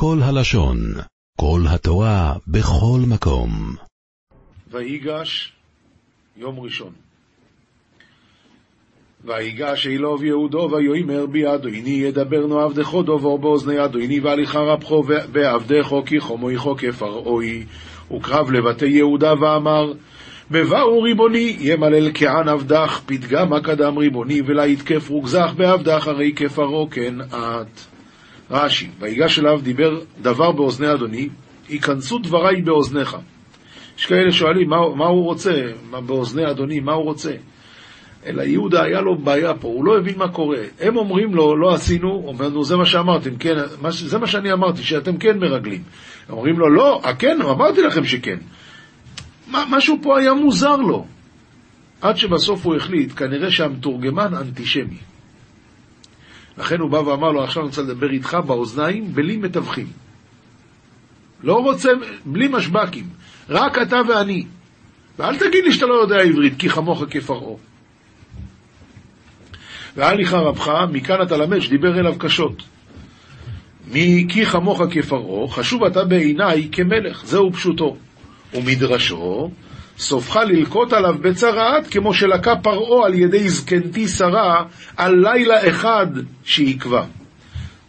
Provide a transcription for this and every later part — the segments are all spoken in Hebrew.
כל הלשון, כל התורה, בכל מקום. ויגש יום ראשון. ויגש אילוב יהודו ויאמר בי אדוני ידבר נו עבדכו דובו באוזני אדוני והליכה רבכו בעבדכו כי חומויכו כפרעוי וקרב לבתי יהודה ואמר בבאו ריבוני ימלל כען עבדך פתגם הקדם ריבוני ולה יתקף רוגזך בעבדך הרי כפרעו כן את. רש"י, ויגש אליו דיבר דבר באוזני אדוני ייכנסו דבריי באוזניך. יש כאלה שואלים מה, מה הוא רוצה, מה באוזני אדוני, מה הוא רוצה? אלא יהודה היה לו בעיה פה, הוא לא הבין מה קורה. הם אומרים לו, לא עשינו, אומר לנו, זה מה שאמרתם, כן, זה מה שאני אמרתי, שאתם כן מרגלים. אומרים לו, לא, כן, אמרתי לכם שכן. משהו פה היה מוזר לו. עד שבסוף הוא החליט, כנראה שהמתורגמן אנטישמי. לכן הוא בא ואמר לו, עכשיו אני רוצה לדבר איתך באוזניים, בלי מתווכים. לא רוצה, בלי משבקים, רק אתה ואני. ואל תגיד לי שאתה לא יודע עברית, כי חמוך כפרעה. והליך רבך, מכאן אתה למד שדיבר אליו קשות. מי כי חמוך כפרעה, חשוב אתה בעיניי כמלך, זהו פשוטו. ומדרשו, סופך ללקוט עליו בצרעת, כמו שלקה פרעה על ידי זקנתי שרה, על לילה אחד שיקבע.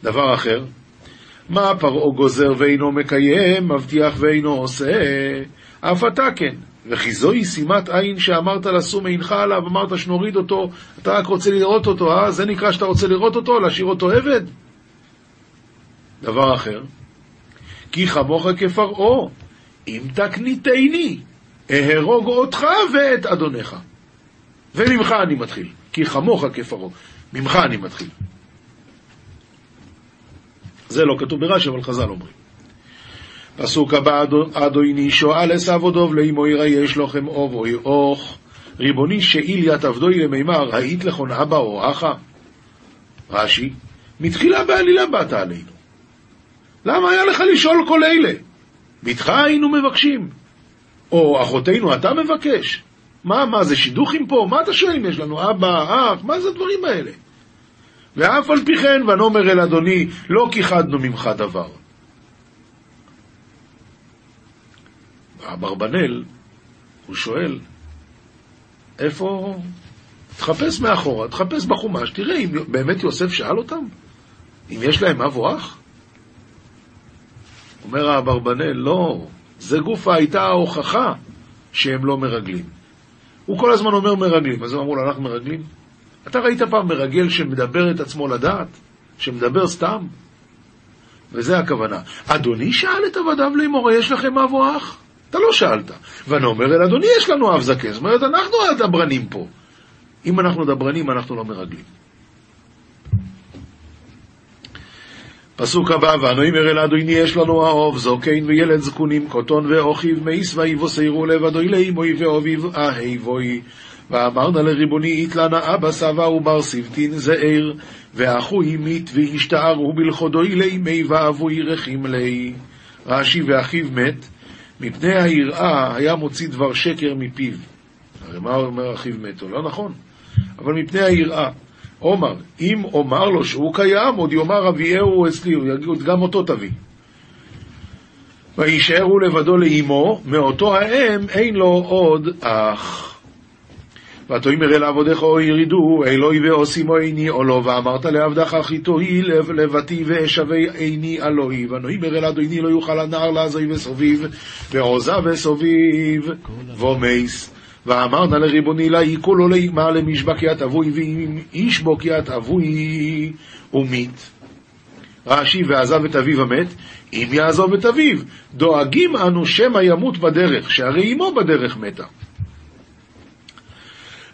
דבר אחר, מה פרעה גוזר ואינו מקיים, מבטיח ואינו עושה, אף אתה כן. וכי זוהי שימת עין שאמרת לשום עינך עליו, אמרת שנוריד אותו, אתה רק רוצה לראות אותו, אה? זה נקרא שאתה רוצה לראות אותו, להשאיר אותו עבד? דבר אחר, כי חמוך כפרעה, אם תקניתני, אהרוג אותך ואת אדונך. וממך אני מתחיל, כי חמוך כפרעה, ממך אני מתחיל. זה לא כתוב ברש"י, אבל חז"ל אומרים. פסוק הבא, אדוני שואל עשו דוב לאמו ירא יש לכם אוב או אוך, ריבוני שאילית עבדוי למימר, היית לכון אבא או אחה? רש"י, מתחילה בעלילה באת עלינו. למה היה לך לשאול כל אלה? בתך היינו מבקשים. או אחותינו אתה מבקש? מה, מה, זה שידוכים פה? מה אתה שואל אם יש לנו אבא, אח? מה זה הדברים האלה? ואף על פי כן, ונאמר אל אדוני, לא כיחדנו ממך דבר. אברבנאל, הוא שואל, איפה... תחפש מאחורה, תחפש בחומש, תראה אם באמת יוסף שאל אותם, אם יש להם אב או אח. אומר האברבנאל, לא, זה גופה הייתה ההוכחה שהם לא מרגלים. הוא כל הזמן אומר מרגלים, אז הם אמרו לו, אנחנו מרגלים? אתה ראית פעם מרגל שמדבר את עצמו לדעת? שמדבר סתם? וזה הכוונה. אדוני שאל את עבדיו לאמור, יש לכם אב או אח? אתה לא שאלת. ואני אומר אל אדוני, יש לנו אב זקן. זאת אומרת, אנחנו הדברנים פה. אם אנחנו דברנים, אנחנו לא מרגלים. פסוק הבא, ואנוימר אל אדוני יש לנו האוב, זוקין וילד זקונים, קוטון ואוכיב, מאיס ויבוסרו לב אדוני לאמוי ואוביב אהיבוי. ואמרת לריבוני איתלנה אבא סבא ובר סבתין זעיר, ואחו המית והשתערו בלכודוי לימי ואבוי רחים לי. רש"י ואחיו מת, מפני היראה היה מוציא דבר שקר מפיו. הרי מה אומר אחיו מתו? לא נכון. אבל מפני היראה. עומר, אם אומר לו שהוא קיים, עוד יאמר אביהו אצלי, הוא יגיד גם אותו תביא. וישארו לבדו לאמו, מאותו האם אין לו עוד אח. ותאמר אל עבודך או ירידו, אלוהי ועושימו עיני או לא, ואמרת לעבדך אחיתוהי לבתי ואשווה עיני אלוהי, ונאמר אל אדוני לא יוכל הנער לעזוי וסוביב, ועוזה וסוביב, ומייס. ואמרת לריבוני לה כולו לאמר למשבקיית אבוי, ואם איש בוקיית אבוי ומית. רש"י ועזב את אביו המת, אם יעזוב את אביו, דואגים אנו שמא ימות בדרך, שהרי אמו בדרך מתה.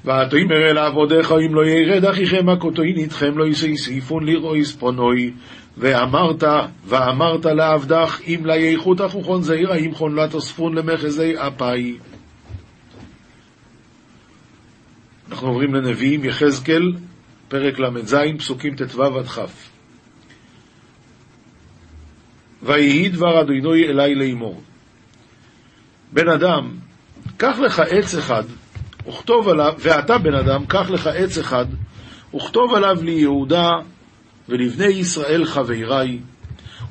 ותאמר אל עבודך אם לא ירד אחיכם הכותוי נדכם לא יסייסיפון לרואי ספונוי ואמרת ואמרת לעבדך אם לה יאיכות אחוכון זעירה ימכון לה תוספון למחזי אפי אנחנו עוברים לנביאים יחזקאל פרק ל"ז פסוקים ט"ו עד כ' ויהי דבר אדוני אלי לאמור בן אדם קח לך עץ אחד וכתוב עליו, ואתה בן אדם, קח לך עץ אחד, וכתוב עליו ליהודה ולבני ישראל חבריי,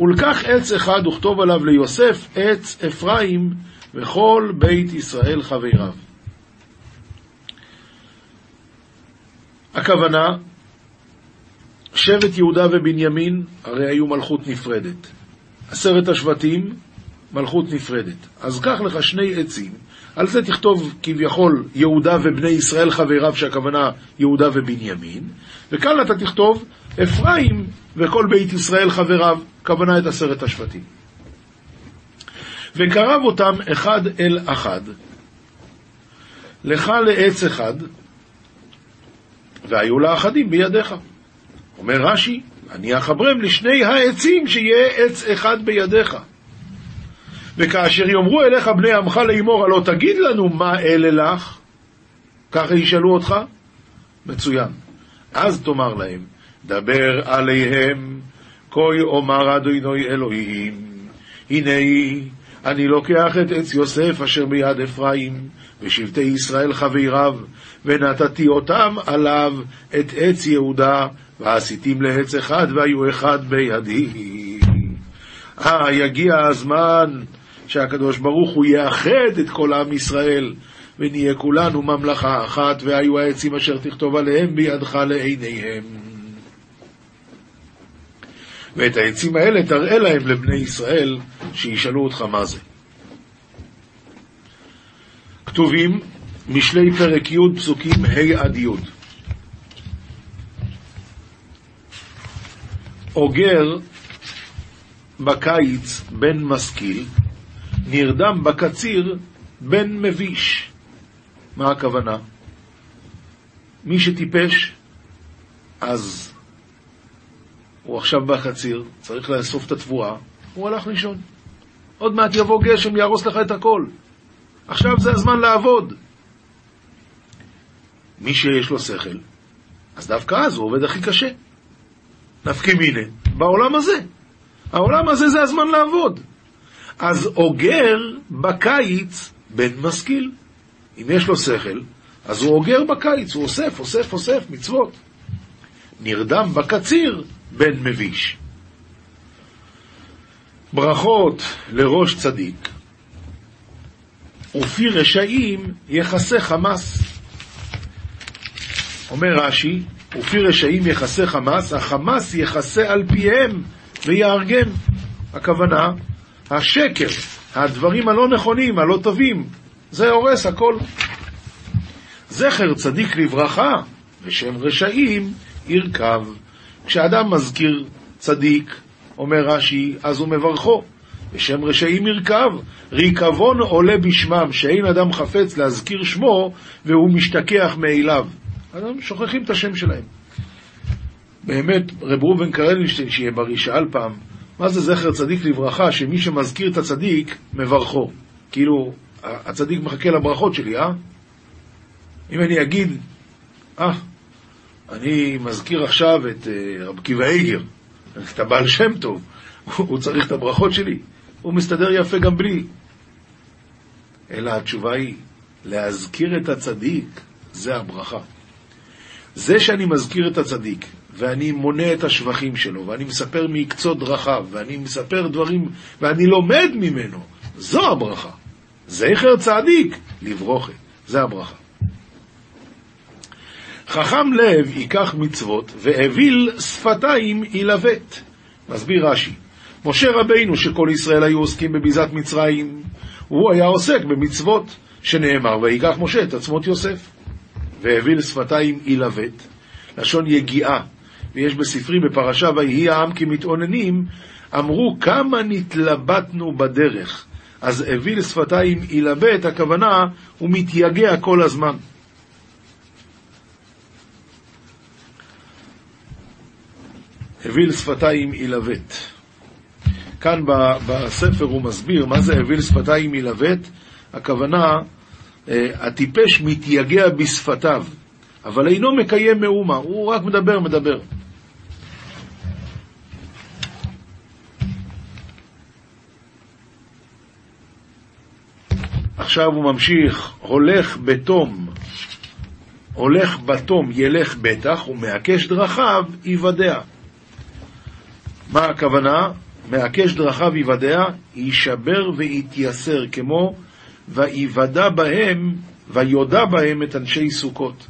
ולקח עץ אחד וכתוב עליו ליוסף עץ אפרים וכל בית ישראל חבריו. הכוונה, שבט יהודה ובנימין הרי היו מלכות נפרדת. עשרת השבטים, מלכות נפרדת. אז קח לך שני עצים, על זה תכתוב כביכול יהודה ובני ישראל חבריו, שהכוונה יהודה ובנימין, וכאן אתה תכתוב אפרים וכל בית ישראל חבריו, כוונה את עשרת השבטים. וקרב אותם אחד אל אחד, לך לעץ אחד, והיו לאחדים בידיך. אומר רש"י, אני אחברם לשני העצים שיהיה עץ אחד בידיך. וכאשר יאמרו אליך בני עמך לאמור, הלא תגיד לנו מה אלה לך, ככה ישאלו אותך, מצוין. אז תאמר להם, דבר עליהם, כה אומר אדוני אלוהים, הנה אני לוקח את עץ יוסף אשר ביד אפרים, ושבטי ישראל חבריו, ונתתי אותם עליו את עץ יהודה, ועשיתים לעץ אחד, והיו אחד בידי. אה, יגיע הזמן שהקדוש ברוך הוא יאחד את כל עם ישראל, ונהיה כולנו ממלכה אחת, והיו העצים אשר תכתוב עליהם בידך לעיניהם. ואת העצים האלה תראה להם לבני ישראל, שישאלו אותך מה זה. כתובים משלי פרק י' פסוקים ה' עד י'. אוגר בקיץ בן משכיל, נרדם בקציר בן מביש. מה הכוונה? מי שטיפש, אז הוא עכשיו בחציר, צריך לאסוף את התבואה, הוא הלך לישון. עוד מעט יבוא גשם, יהרוס לך את הכל. עכשיו זה הזמן לעבוד. מי שיש לו שכל, אז דווקא אז הוא עובד הכי קשה. נפקי מיני, בעולם הזה. העולם הזה זה הזמן לעבוד. אז אוגר בקיץ בן משכיל. אם יש לו שכל, אז הוא אוגר בקיץ, הוא אוסף, אוסף, אוסף מצוות. נרדם בקציר בן מביש. ברכות לראש צדיק, ופי רשעים יכסה חמס. אומר רש"י, ופי רשעים יכסה חמס, החמס יכסה על פיהם ויהרגם. הכוונה, השקר, הדברים הלא נכונים, הלא טובים, זה הורס הכל. זכר צדיק לברכה, ושם רשעים ירכב. כשאדם מזכיר צדיק, אומר רש"י, אז הוא מברכו. ושם רשעים ירכב, ריקבון עולה בשמם, שאין אדם חפץ להזכיר שמו, והוא משתכח מאליו. אדם שוכחים את השם שלהם. באמת, רב ראובן קרלינשטיין, שיהיה בריא, שאל פעם, מה זה זכר צדיק לברכה, שמי שמזכיר את הצדיק, מברכו. כאילו, הצדיק מחכה לברכות שלי, אה? אם אני אגיד, אה, אני מזכיר עכשיו את uh, רב קיבא איגר, את הבעל שם טוב, הוא צריך את הברכות שלי, הוא מסתדר יפה גם בלי. אלא התשובה היא, להזכיר את הצדיק, זה הברכה. זה שאני מזכיר את הצדיק, ואני מונה את השבחים שלו, ואני מספר מקצות דרכיו, ואני מספר דברים, ואני לומד ממנו, זו הברכה. זכר צדיק, לברוכה, זה הברכה. חכם לב ייקח מצוות, ואוויל שפתיים ילווט. מסביר רש"י, משה רבינו שכל ישראל היו עוסקים בביזת מצרים, הוא היה עוסק במצוות, שנאמר, ויקח משה את עצמות יוסף. והביא לשפתיים ילווט, לשון יגיעה, ויש בספרי בפרשה ויהי העם כמתאוננים, אמרו כמה נתלבטנו בדרך. אז הביא לשפתיים ילבט, הכוונה, הוא מתייגע כל הזמן. הביא לשפתיים ילבט. כאן בספר הוא מסביר מה זה הביא לשפתיים ילבט, הכוונה, הטיפש מתייגע בשפתיו, אבל אינו מקיים מאומה, הוא רק מדבר, מדבר. עכשיו הוא ממשיך, הולך בתום, הולך בתום ילך בטח, ומעקש דרכיו יוודע. מה הכוונה? מעקש דרכיו יוודע, יישבר ויתייסר, כמו ויוודע בהם, ויודע בהם את אנשי סוכות.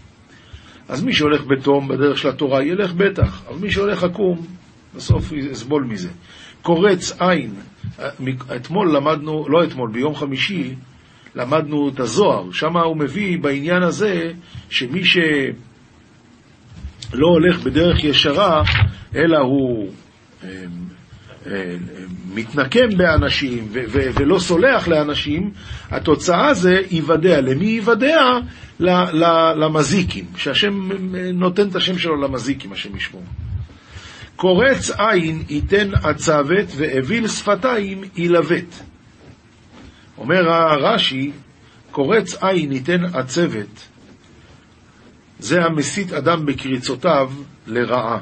אז מי שהולך בתום בדרך של התורה ילך בטח, אבל מי שהולך עקום, בסוף יסבול מזה. קורץ עין, אתמול למדנו, לא אתמול, ביום חמישי, למדנו את הזוהר, שם הוא מביא בעניין הזה שמי שלא הולך בדרך ישרה, אלא הוא מתנקם באנשים ולא סולח לאנשים, התוצאה זה ייוודע. למי ייוודע? למזיקים, שהשם נותן את השם שלו למזיקים, השם ישמור. קורץ עין ייתן עצבת ואוויל שפתיים ילבט. אומר הרש"י, קורץ עין ייתן עצבת, זה המסית אדם בקריצותיו לרעה.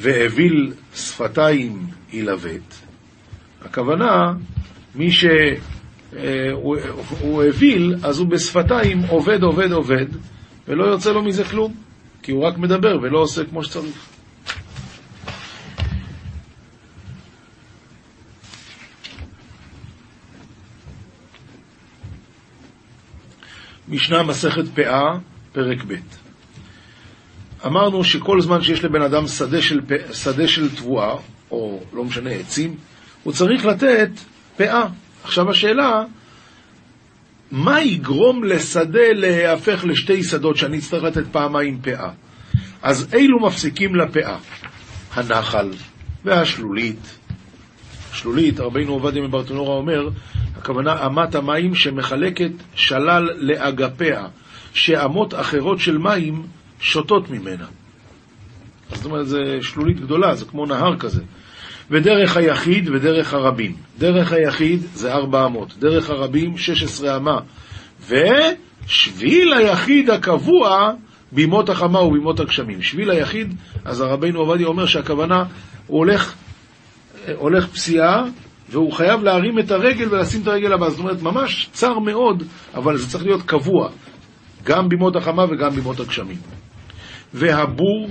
ואוויל שפתיים ילבט. הכוונה, מי שהוא אוויל, אז הוא בשפתיים עובד, עובד, עובד, ולא יוצא לו מזה כלום, כי הוא רק מדבר ולא עושה כמו שצריך. משנה מסכת פאה, פרק ב' אמרנו שכל זמן שיש לבן אדם שדה של, שדה של תבואה, או לא משנה, עצים, הוא צריך לתת פאה. עכשיו השאלה, מה יגרום לשדה להיהפך לשתי שדות שאני אצטרך לתת פעמיים פאה? אז אילו מפסיקים לפאה? הנחל והשלולית. שלולית, רבינו עובדיה מברטנורה אומר, הכוונה אמת המים שמחלקת שלל לאגפיה, שאמות אחרות של מים שותות ממנה. זאת אומרת, זו שלולית גדולה, זה כמו נהר כזה. ודרך היחיד ודרך הרבים. דרך היחיד זה 400, דרך הרבים 16 אמה. ושביל היחיד הקבוע בימות החמה ובימות הגשמים. שביל היחיד, אז הרבינו עובדיה אומר שהכוונה, הוא הולך, הולך פסיעה, והוא חייב להרים את הרגל ולשים את הרגל הבאה. זאת אומרת, ממש צר מאוד, אבל זה צריך להיות קבוע, גם בימות החמה וגם בימות הגשמים. והבור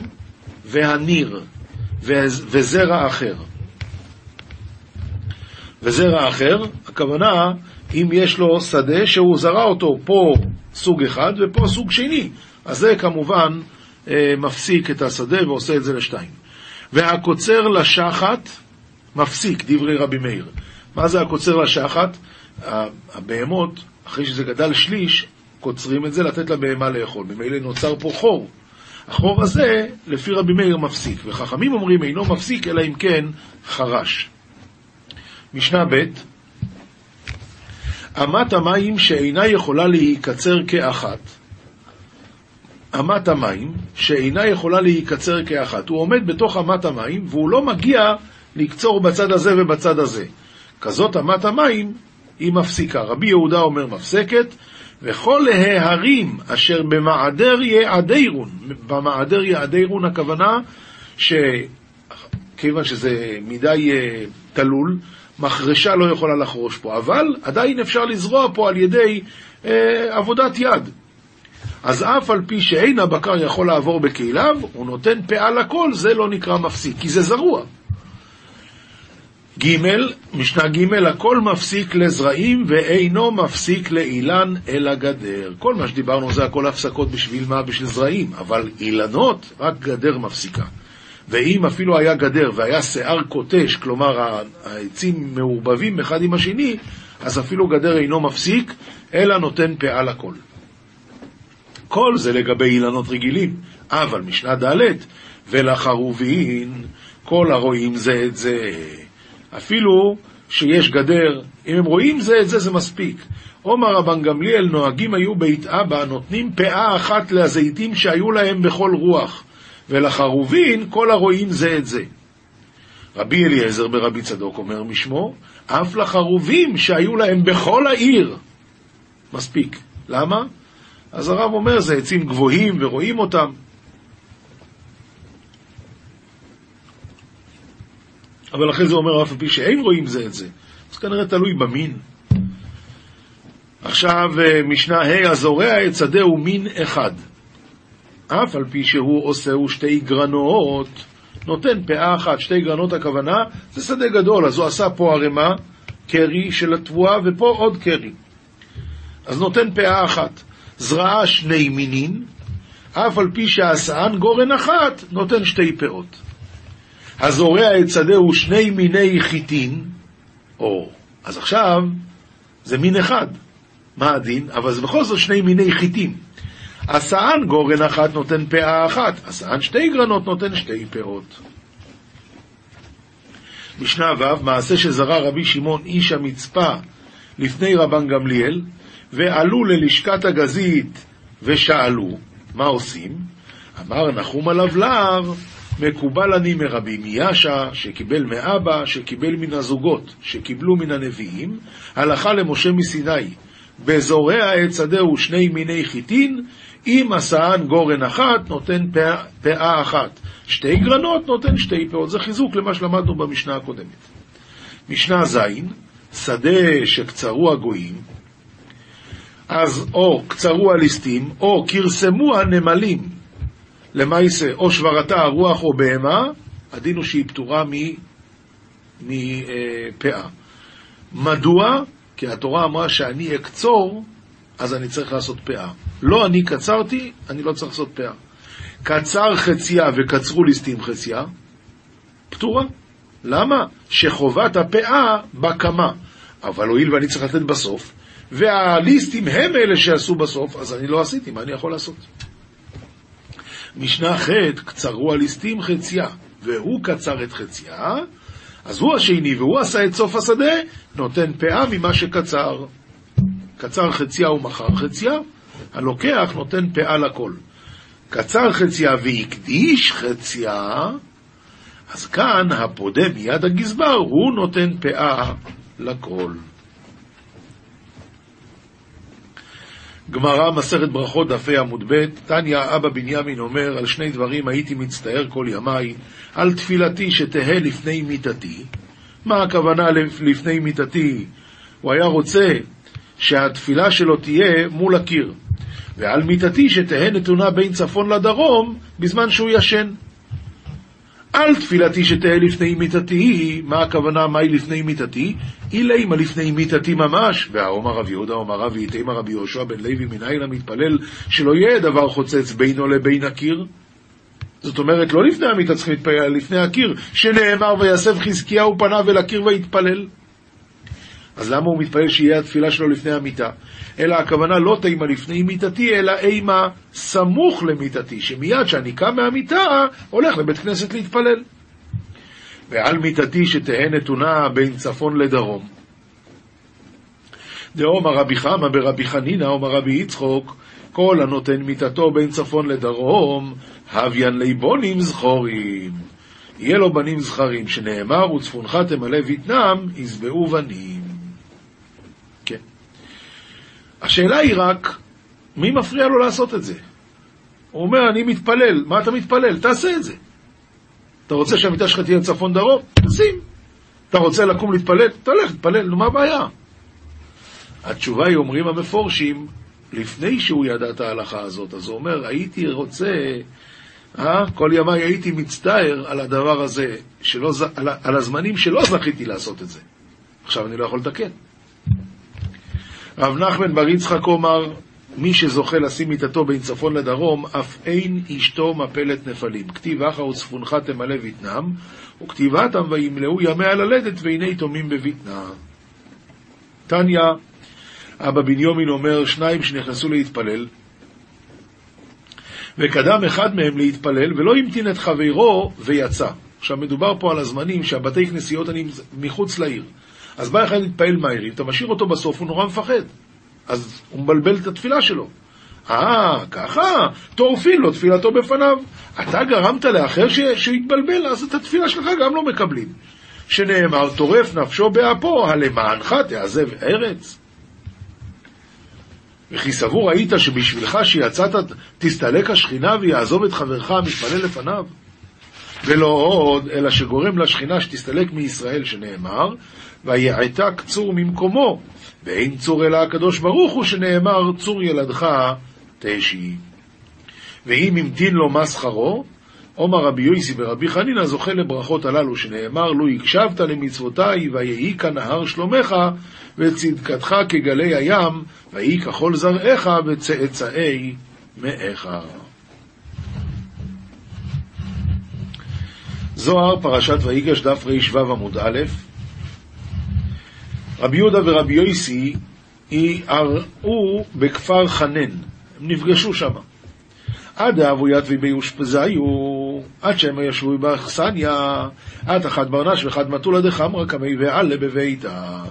והניר וזרע אחר. וזרע אחר, הכוונה, אם יש לו שדה שהוא זרע אותו פה סוג אחד ופה סוג שני, אז זה כמובן אה, מפסיק את השדה ועושה את זה לשתיים. והקוצר לשחת מפסיק, דברי רבי מאיר. מה זה הקוצר לשחת? הבהמות, אחרי שזה גדל שליש, קוצרים את זה לתת לבהמה לאכול. ממילא נוצר פה חור. החור הזה, לפי רבי מאיר, מפסיק, וחכמים אומרים אינו מפסיק, אלא אם כן חרש. משנה ב' אמת המים שאינה יכולה להיקצר כאחת, אמת המים שאינה יכולה להיקצר כאחת. הוא עומד בתוך אמת המים והוא לא מגיע לקצור בצד הזה ובצד הזה. כזאת אמת המים היא מפסיקה. רבי יהודה אומר מפסקת, וכל ההרים אשר במעדר יעדירון, במעדר יעדירון הכוונה שכיוון שזה מדי אה, תלול, מחרשה לא יכולה לחרוש פה, אבל עדיין אפשר לזרוע פה על ידי אה, עבודת יד. אז אף על פי שאין הבקר יכול לעבור בכליו, הוא נותן פאה לכל, זה לא נקרא מפסיק, כי זה זרוע. ג', משנה ג', הכל מפסיק לזרעים ואינו מפסיק לאילן אלא גדר. כל מה שדיברנו זה הכל הפסקות בשביל מה? בשביל זרעים, אבל אילנות, רק גדר מפסיקה. ואם אפילו היה גדר והיה שיער קוטש, כלומר העצים מעורבבים אחד עם השני, אז אפילו גדר אינו מפסיק, אלא נותן פאה לכל. כל זה לגבי אילנות רגילים, אבל משנה ד' ולחרובין כל הרואים זה את זה. אפילו שיש גדר, אם הם רואים זה את זה, זה מספיק. עומר רבן גמליאל נוהגים היו בית אבא, נותנים פאה אחת לזיתים שהיו להם בכל רוח, ולחרובין כל הרואים זה את זה. רבי אליעזר ברבי צדוק אומר משמו, אף לחרובים שהיו להם בכל העיר. מספיק. למה? אז הרב אומר, זה עצים גבוהים ורואים אותם. אבל אחרי זה אומר אף על פי שאין רואים זה את זה. אז כנראה תלוי במין. עכשיו אה, משנה ה' הזורע את שדה הוא מין אחד. אף על פי שהוא עושהו שתי גרנות, נותן פאה אחת, שתי גרנות הכוונה, זה שדה גדול, אז הוא עשה פה ערימה, קרי של התבואה, ופה עוד קרי. אז נותן פאה אחת. זרעה שני מינין, אף על פי שהשאן גורן אחת, נותן שתי פאות. הזורע את שדהו שני מיני חיטין, או, אז עכשיו זה מין אחד. מה הדין? אבל זה בכל זאת שני מיני חיטים. השאן גורן אחת נותן פאה אחת, השאן שתי גרנות נותן שתי פאות. משנה ו', מעשה שזרע רבי שמעון איש המצפה לפני רבן גמליאל, ועלו ללשכת הגזית ושאלו, מה עושים? אמר נחום הלבלר, מקובל אני מרבי מיאשה, שקיבל מאבא, שקיבל מן הזוגות, שקיבלו מן הנביאים, הלכה למשה מסיני, בזורע את שדהו שני מיני חיטין, אם עשאן גורן אחת, נותן פאה, פאה אחת. שתי גרנות, נותן שתי פאות. זה חיזוק למה שלמדנו במשנה הקודמת. משנה ז', שדה שקצרו הגויים, אז או קצרו הליסטים, או כרסמו הנמלים, למעשה, או שברתה הרוח או בהמה, הדין הוא שהיא פטורה מפאה. מדוע? כי התורה אמרה שאני אקצור, אז אני צריך לעשות פאה. לא אני קצרתי, אני לא צריך לעשות פאה. קצר חציה וקצרו ליסטים חציה, פטורה. למה? שחובת הפאה בקמה. אבל הואיל ואני צריך לתת בסוף, והליסטים הם אלה שעשו בסוף, אז אני לא עשיתי, מה אני יכול לעשות? משנה ח' קצרו הליסטים חציה, והוא קצר את חציה, אז הוא השני והוא עשה את סוף השדה, נותן פאה ממה שקצר. קצר חציה ומכר חציה, הלוקח נותן פאה לכל. קצר חציה והקדיש חציה, אז כאן הפודה מיד הגזבר, הוא נותן פאה לכל. גמרא, מסכת ברכות, דפי עמוד ב', תניא, אבא בנימין אומר, על שני דברים הייתי מצטער כל ימיי, על תפילתי שתהא לפני מיתתי. מה הכוונה לפני מיתתי? הוא היה רוצה שהתפילה שלו תהיה מול הקיר. ועל מיתתי שתהא נתונה בין צפון לדרום בזמן שהוא ישן. על תפילתי שתהא לפני מיתתי, מה הכוונה, מהי לפני מיתתי? אילימה לפני מיתתי ממש, והאומר רב יהודה, אומר רב יתימה רבי יהושע בן לוי, מנין המתפלל שלא יהיה דבר חוצץ בינו לבין הקיר? זאת אומרת, לא לפני המיטה צריכים להתפלל, לפני הקיר, שנאמר ויסב חזקיהו פניו אל הקיר ויתפלל. אז למה הוא מתפלל שיהיה התפילה שלו לפני המיטה? אלא הכוונה לא תימה לפני מיטתי, אלא אימה סמוך למיטתי, שמיד כשאני קם מהמיטה, הולך לבית כנסת להתפלל. ועל מיטתי שתהא נתונה בין צפון לדרום. דאמר רבי חמא ברבי חנינא, אומר רבי יצחוק, כל הנותן מיטתו בין צפון לדרום, הביין ליבונים זכורים. יהיה לו בנים זכרים, שנאמר, וצפונך תמלא ויתנם, יזבעו בנים. כן. השאלה היא רק, מי מפריע לו לעשות את זה? הוא אומר, אני מתפלל. מה אתה מתפלל? תעשה את זה. אתה רוצה שהמיטה שלך תהיה צפון דרום? תשים. אתה רוצה לקום להתפלל? תלך, תתפלל, נו מה הבעיה? התשובה היא, אומרים המפורשים, לפני שהוא ידע את ההלכה הזאת, אז הוא אומר, הייתי רוצה, אה, כל ימיי הייתי מצטער על הדבר הזה, שלא, על, על הזמנים שלא זכיתי לעשות את זה. עכשיו אני לא יכול לתקן. רב נחמן בר יצחק אומר, מי שזוכה לשים מיטתו בין צפון לדרום, אף אין אשתו מפלת נפלים. כתיב אחא וצפונך תמלא ויתנם, וכתיבתם וימלאו ימי הללדת והנה יתומים בביתנה. תניא, אבא בניומין אומר, שניים שנכנסו להתפלל, וקדם אחד מהם להתפלל, ולא המתין את חברו ויצא. עכשיו מדובר פה על הזמנים שהבתי כנסיות אני מחוץ לעיר. אז בא אחד להתפעל מהעיר, אתה משאיר אותו בסוף, הוא נורא מפחד. אז הוא מבלבל את התפילה שלו. אה, ככה? טורפין לו תפילתו בפניו. אתה גרמת לאחר ש... שהוא יתבלבל, אז את התפילה שלך גם לא מקבלים. שנאמר, טורף נפשו באפו, הלמענך תעזב ארץ. וכי סבור היית שבשבילך שיצאת תסתלק השכינה ויעזוב את חברך המתפלל לפניו? ולא עוד, אלא שגורם לשכינה שתסתלק מישראל, שנאמר, ויעתה קצור ממקומו, ואין צור אלא הקדוש ברוך הוא, שנאמר, צור ילדך תשי. ואם המתין לו מה שכרו, עומר רבי יויסי ורבי חנינא זוכה לברכות הללו, שנאמר, לו הקשבת למצוותיי, ויהי כנהר שלומך, וצדקתך כגלי הים, ויהי ככל זרעך וצאצאי מאיך. זוהר, פרשת ויגש, דף רו עמוד א', רבי יהודה ורבי יויסי יערעו בכפר חנן, הם נפגשו שם. עד אבו יתבי ביושפזיו, עד שהם ישבו באכסניה, עד אחת ברנש ואחד מטולה דחמרא קמי ועלה בביתה.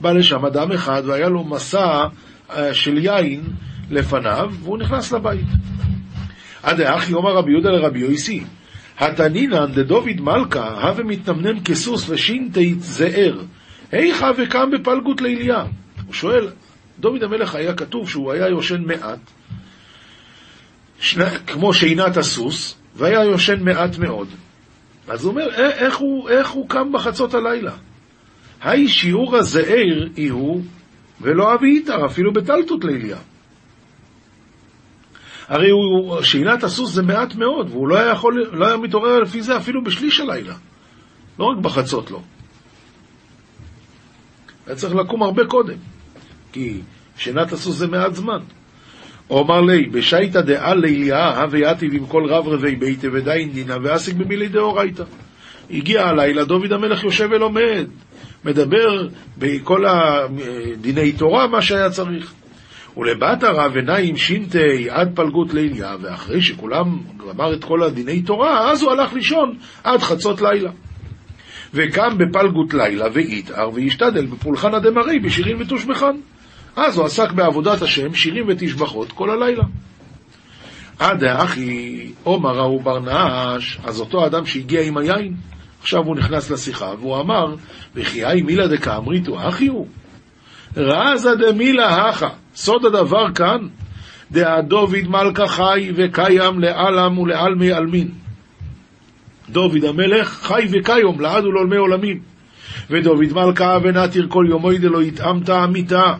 בא לשם אדם אחד והיה לו מסע אה, של יין לפניו, והוא נכנס לבית. עד האחי אומר רבי יהודה לרבי יויסי, התנינן דדוד מלכה, הווה מתנמנם כסוס ושינתי זער, היכא וקם בפלגות ליליה. הוא שואל, דוד המלך היה כתוב שהוא היה יושן מעט, שני, כמו שינת הסוס, והיה יושן מעט מאוד. אז הוא אומר, איך הוא, איך הוא קם בחצות הלילה? היי שיעור הזעיר הוא, ולא אבי איתר, אפילו בטלטות ליליה. הרי הוא, שינת הסוס זה מעט מאוד, והוא לא היה, יכול, לא היה מתעורר לפי זה אפילו בשליש הלילה. לא רק בחצות לא. היה צריך לקום הרבה קודם, כי שינת הסוס זה מעט זמן. אומר לי, בשייתא דעה ליליה, הווה יתיב עם כל רב רבי ביתה ודין דינא, ועסק במילי דאורייתא. הגיע הלילה, דוד המלך יושב ולומד, מדבר בכל הדיני תורה, מה שהיה צריך. ולבת הרב עיניים שינתי עד פלגות ליליה, ואחרי שכולם גמר את כל הדיני תורה, אז הוא הלך לישון עד חצות לילה. וקם בפלגות לילה, ויתער, וישתדל בפולחן הדמרי בשירים ותושבחן. אז הוא עסק בעבודת השם, שירים ותשבחות כל הלילה. עד האחי עומר ההוא ברנש, אז אותו אדם שהגיע עם היין, עכשיו הוא נכנס לשיחה, והוא אמר, וכי היי מילה דקאמריתו אחי הוא? רזה דמילה הכה, סוד הדבר כאן, דוד מלכה חי וקיים לעלם ולעלמי עלמין. דוד המלך חי וקיים לעד ולעולמי עולמים. ודוד מלכה ונתיר כל יומוי דלא יתאמת המיתה.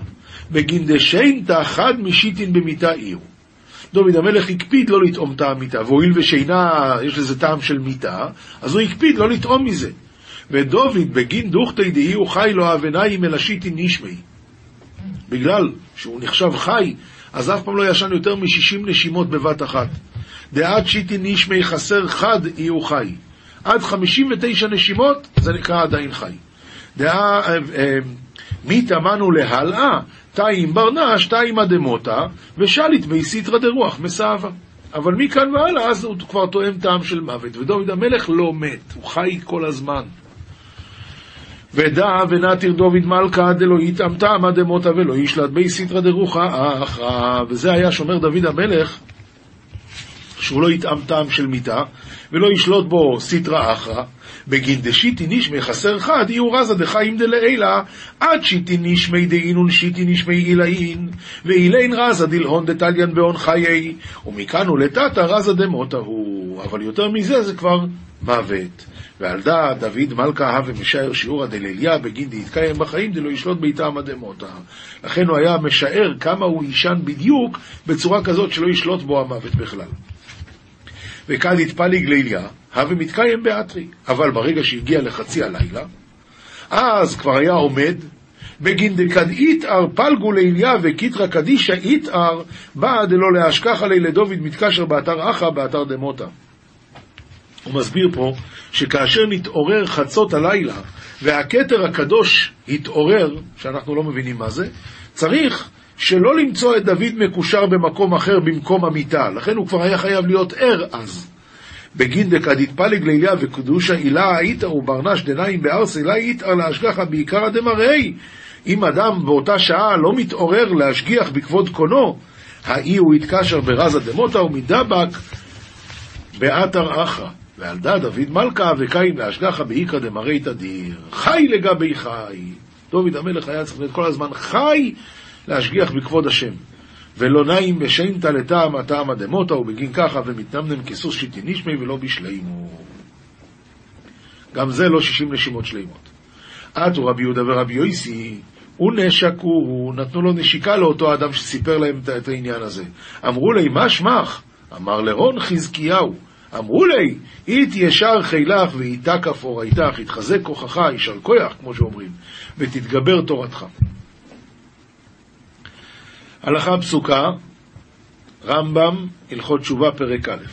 בגין דשיינתא חד משיטין במיתה עיר. דוד המלך הקפיד לא לטעום את המיתה, והואיל ושינה, יש לזה טעם של מיתה, אז הוא הקפיד לא לטעום מזה. ודוד בגין דוכתא דהי הוא חי לו אבניים אלא שיטין נשמי. בגלל שהוא נחשב חי, אז אף פעם לא ישן יותר מ-60 נשימות בבת אחת. דעד שיטין נשמי חסר חד יהיו חי. עד 59 נשימות זה נקרא עדיין חי. דעה אה, אה, מי תמנו להלאה, תאים ברנש, תאים אדמותה, ושליט בי סיטרא דרוח מסאבה. אבל מכאן והלאה, אז הוא כבר טועם טעם של מוות. ודוד המלך לא מת, הוא חי כל הזמן. ודע ונתיר דוד מלכה דלא יטעם טעם אדמותה ולא ישלט בי סיטרא דרוחה אחרא. וזה היה שומר דוד המלך, שהוא לא יטעם טעם של מיתה, ולא ישלוט בו סיטרא אחרא. בגין דשיתין נשמי חסר חד, איהו רזא דחיים דלעילא, עד שיתין נשמי דאינון שיתין נשמי עילאין, ואילין רזא דלהון דתליין בהון חיי, ומכאן ולתתא רזא דמותא הוא. אבל יותר מזה זה כבר מוות. ועל דא דוד מלכא הוה משער שיעורא דליליא בגין דיתקיים בחיים דלא ישלוט ביה טעם דמותא. לכן הוא היה משער כמה הוא יישן בדיוק בצורה כזאת שלא ישלוט בו המוות בכלל. וכד יתפליג ליליה, הווה מתקיים באתרי. אבל ברגע שהגיע לחצי הלילה, אז כבר היה עומד, בגין דקד איתאר פלגו ליליה וקיטרא קדישא איתאר, בא דלא להשכח עלי לדוד מתקשר באתר אחא באתר דמותה. הוא מסביר פה שכאשר נתעורר חצות הלילה והכתר הקדוש התעורר, שאנחנו לא מבינים מה זה, צריך שלא למצוא את דוד מקושר במקום אחר במקום המיטה, לכן הוא כבר היה חייב להיות ער אז. בגין דקדית פליג ליליה וקדושה הילה איתר וברנש דנאים בארס הילה איתר להשגחה בעיקרא דמראי. אם אדם באותה שעה לא מתעורר להשגיח בכבוד קונו, האי הוא יתקשר ברזה דמוטה ומדבק באתר אחרא. ועל דא דוד מלכה וקיים להשגחה באיכא דמראי תדיר. חי לגבי חי. דוד המלך היה צריך להיות כל הזמן חי להשגיח בכבוד השם. ולא נעים בשיימתא לטעם הטעם הדמותא, ובגין ככה ומתנמנם כסוס שיטי נשמי ולא בשלימו. גם זה לא שישים נשימות שלימות. עטו רבי יהודה ורבי יויסי, ונשקו, נתנו לו נשיקה לאותו אדם שסיפר להם את העניין הזה. אמרו לי, מה שמך? אמר לרון חזקיהו. אמרו לי, אית ישר חילך ואיתה כפורייתך, יתחזק כוחך, יישר כוח, כמו שאומרים, ותתגבר תורתך. הלכה פסוקה, רמב"ם, הלכות תשובה, פרק א'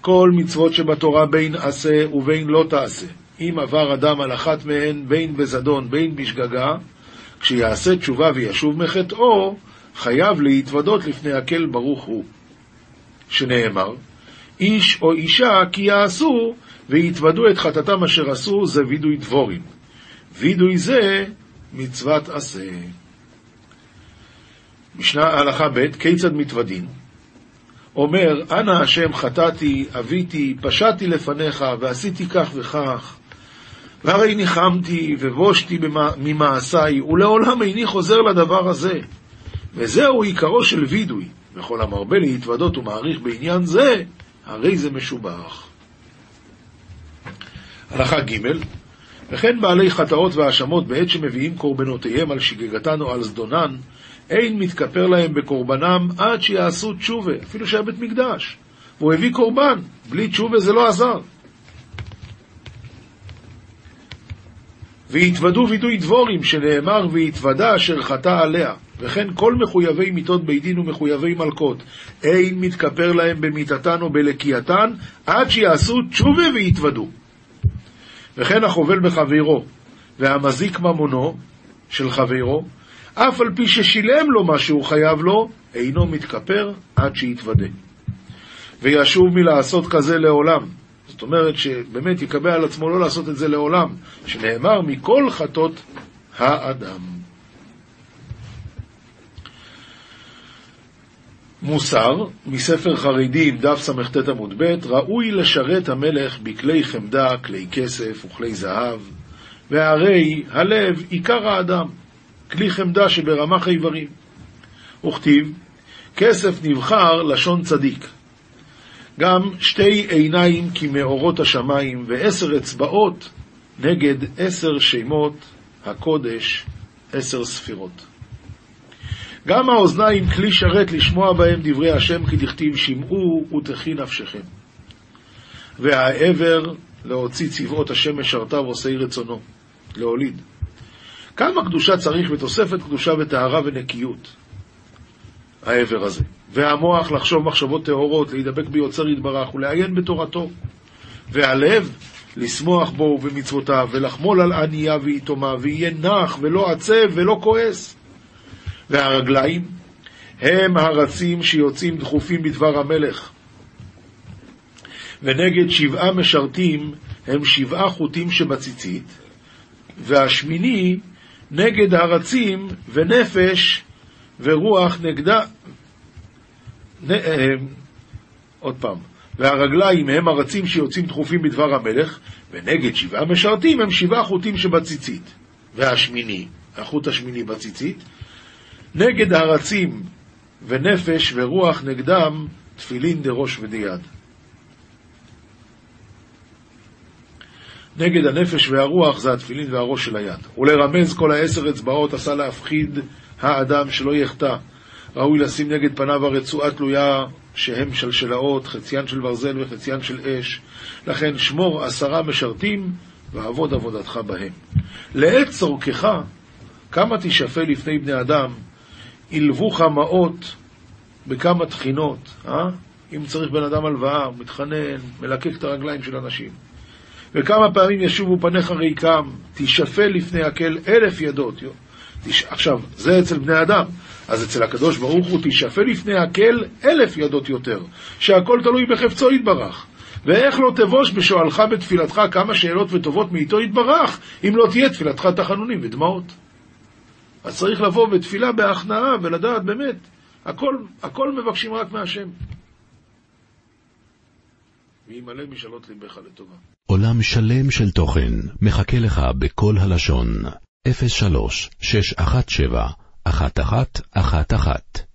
כל מצוות שבתורה בין עשה ובין לא תעשה, אם עבר אדם על אחת מהן, בין בזדון, בין בשגגה, כשיעשה תשובה וישוב מחטאו, חייב להתוודות לפני הקל ברוך הוא. שנאמר, איש או אישה כי יעשו ויתוודו את חטאתם אשר עשו, זה וידוי דבורים. וידוי זה מצוות עשה. משנה הלכה ב', כיצד מתוודין? אומר, אנא השם חטאתי, אביתי, פשעתי לפניך, ועשיתי כך וכך, והרי ניחמתי ובושתי ממעשיי, ולעולם איני חוזר לדבר הזה. וזהו עיקרו של וידוי, וכל המרבה להתוודות ומעריך בעניין זה, הרי זה משובח. הלכה ג' וכן בעלי חטאות והאשמות בעת שמביאים קורבנותיהם על שגגתן או על זדונן, אין מתכפר להם בקורבנם עד שיעשו תשובה, אפילו שהיה בית מקדש. והוא הביא קורבן, בלי תשובה זה לא עזר. והתוודו וידוי דבורים, שנאמר והתוודה אשר חטא עליה. וכן כל מחויבי מיתות בית דין ומחויבי מלכות, אין מתכפר להם במיתתן או בלקייתן, עד שיעשו תשובה ויתוודו. וכן החובל בחברו, והמזיק ממונו של חברו, אף על פי ששילם לו מה שהוא חייב לו, אינו מתכפר עד שיתוודה. וישוב מלעשות כזה לעולם. זאת אומרת שבאמת יקבע על עצמו לא לעשות את זה לעולם, שנאמר מכל חטות האדם. מוסר, מספר חרדים, דף סט עמוד ב, ראוי לשרת המלך בכלי חמדה, כלי כסף וכלי זהב, והרי הלב עיקר האדם, כלי חמדה שברמח איברים. וכתיב, כסף נבחר לשון צדיק. גם שתי עיניים כמאורות השמיים, ועשר אצבעות נגד עשר שמות הקודש, עשר ספירות. גם האוזניים כלי שרת לשמוע בהם דברי השם, כי דכתיב שמעו ותחי נפשכם. והעבר להוציא צבאות השם משרתיו עושי רצונו, להוליד. כמה קדושה צריך בתוספת קדושה וטהרה ונקיות, העבר הזה. והמוח לחשוב מחשבות טהורות, להידבק ביוצר יתברך ולעיין בתורתו. והלב לשמוח בו ובמצוותיו, ולחמול על ענייה ויתומה, ויהיה נח ולא עצב ולא כועס. והרגליים הם הרצים שיוצאים דחופים בדבר המלך. ונגד שבעה משרתים הם שבעה חוטים שבציצית, והשמיני נגד הרצים ונפש ורוח נגדה. נ... עוד פעם, והרגליים הם הרצים שיוצאים דחופים בדבר המלך, ונגד שבעה משרתים הם שבעה חוטים שבציצית. והשמיני, החוט השמיני בציצית, נגד הרצים ונפש ורוח נגדם תפילין דראש ודיד. נגד הנפש והרוח זה התפילין והראש של היד. ולרמז כל העשר אצבעות עשה להפחיד האדם שלא יחטא. ראוי לשים נגד פניו הרצועה תלויה שהם שלשלאות, חציין של ברזל וחציין של אש. לכן שמור עשרה משרתים ועבוד עבודתך בהם. לעת צורכך, כמה תשאפה לפני בני אדם, ילבוך מעות בכמה תחינות, אה? אם צריך בן אדם הלוואה, הוא מתחנן, מלקק את הרגליים של אנשים. וכמה פעמים ישובו פניך ריקם, תשאפה לפני הקל אלף ידות. תש... עכשיו, זה אצל בני אדם, אז אצל הקדוש ברוך הוא תשאפה לפני הקל אלף ידות יותר, שהכל תלוי בחפצו יתברך. ואיך לא תבוש בשואלך בתפילתך כמה שאלות וטובות מאיתו יתברך, אם לא תהיה תפילתך תחנונים ודמעות. אז צריך לבוא בתפילה בהכנעה ולדעת באמת, הכל, הכל מבקשים רק מהשם. וימלא משאלות ליבך לטובה. עולם שלם של תוכן מחכה לך בכל הלשון, 03 617 1111